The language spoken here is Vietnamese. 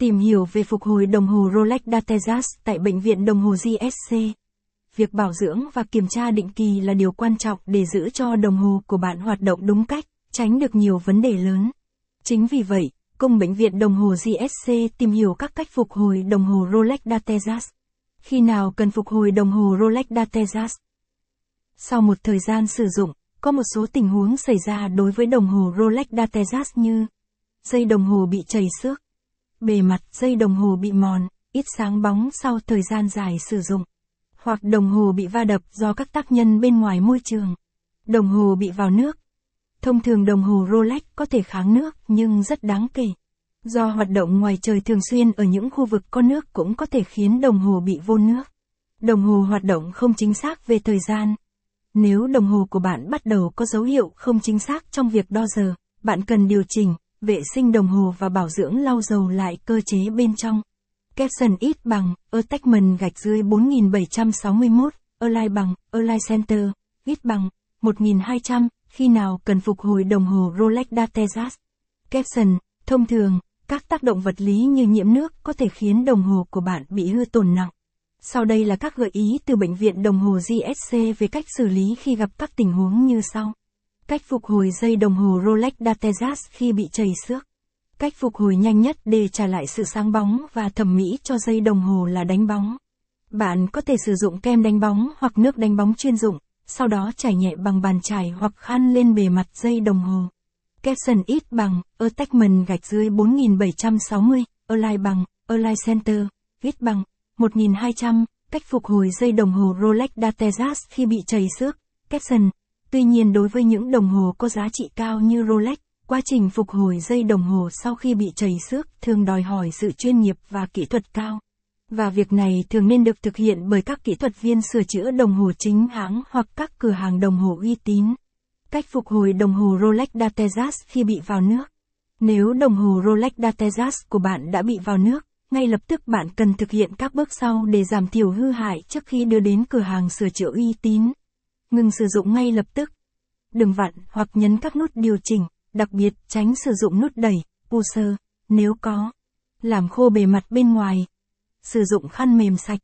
Tìm hiểu về phục hồi đồng hồ Rolex Datejust tại Bệnh viện Đồng hồ GSC. Việc bảo dưỡng và kiểm tra định kỳ là điều quan trọng để giữ cho đồng hồ của bạn hoạt động đúng cách, tránh được nhiều vấn đề lớn. Chính vì vậy, cùng Bệnh viện Đồng hồ GSC tìm hiểu các cách phục hồi đồng hồ Rolex Datejust. Khi nào cần phục hồi đồng hồ Rolex Datejust? Sau một thời gian sử dụng, có một số tình huống xảy ra đối với đồng hồ Rolex Datejust như dây đồng hồ bị chảy xước, bề mặt dây đồng hồ bị mòn, ít sáng bóng sau thời gian dài sử dụng, hoặc đồng hồ bị va đập do các tác nhân bên ngoài môi trường. Đồng hồ bị vào nước. Thông thường đồng hồ Rolex có thể kháng nước nhưng rất đáng kể. Do hoạt động ngoài trời thường xuyên ở những khu vực có nước cũng có thể khiến đồng hồ bị vô nước. Đồng hồ hoạt động không chính xác về thời gian. Nếu đồng hồ của bạn bắt đầu có dấu hiệu không chính xác trong việc đo giờ, bạn cần điều chỉnh, vệ sinh đồng hồ và bảo dưỡng lau dầu lại cơ chế bên trong. Capson ít bằng, Attachment gạch dưới 4761, Align bằng, Align Center, ít bằng, 1200, khi nào cần phục hồi đồng hồ Rolex Datejust. Capson, thông thường, các tác động vật lý như nhiễm nước có thể khiến đồng hồ của bạn bị hư tổn nặng. Sau đây là các gợi ý từ Bệnh viện Đồng hồ GSC về cách xử lý khi gặp các tình huống như sau. Cách phục hồi dây đồng hồ Rolex Datejust khi bị chảy xước. Cách phục hồi nhanh nhất để trả lại sự sáng bóng và thẩm mỹ cho dây đồng hồ là đánh bóng. Bạn có thể sử dụng kem đánh bóng hoặc nước đánh bóng chuyên dụng, sau đó trải nhẹ bằng bàn chải hoặc khăn lên bề mặt dây đồng hồ. Capson ít bằng, Attachment gạch dưới 4760, Align bằng, Align Center, ít bằng, 1200, cách phục hồi dây đồng hồ Rolex Datejust khi bị chảy xước. Capson, Tuy nhiên đối với những đồng hồ có giá trị cao như Rolex, quá trình phục hồi dây đồng hồ sau khi bị chảy xước thường đòi hỏi sự chuyên nghiệp và kỹ thuật cao. Và việc này thường nên được thực hiện bởi các kỹ thuật viên sửa chữa đồng hồ chính hãng hoặc các cửa hàng đồng hồ uy tín. Cách phục hồi đồng hồ Rolex Datejust khi bị vào nước. Nếu đồng hồ Rolex Datejust của bạn đã bị vào nước, ngay lập tức bạn cần thực hiện các bước sau để giảm thiểu hư hại trước khi đưa đến cửa hàng sửa chữa uy tín. Ngừng sử dụng ngay lập tức. Đừng vặn hoặc nhấn các nút điều chỉnh, đặc biệt tránh sử dụng nút đẩy, pusher, nếu có. Làm khô bề mặt bên ngoài. Sử dụng khăn mềm sạch.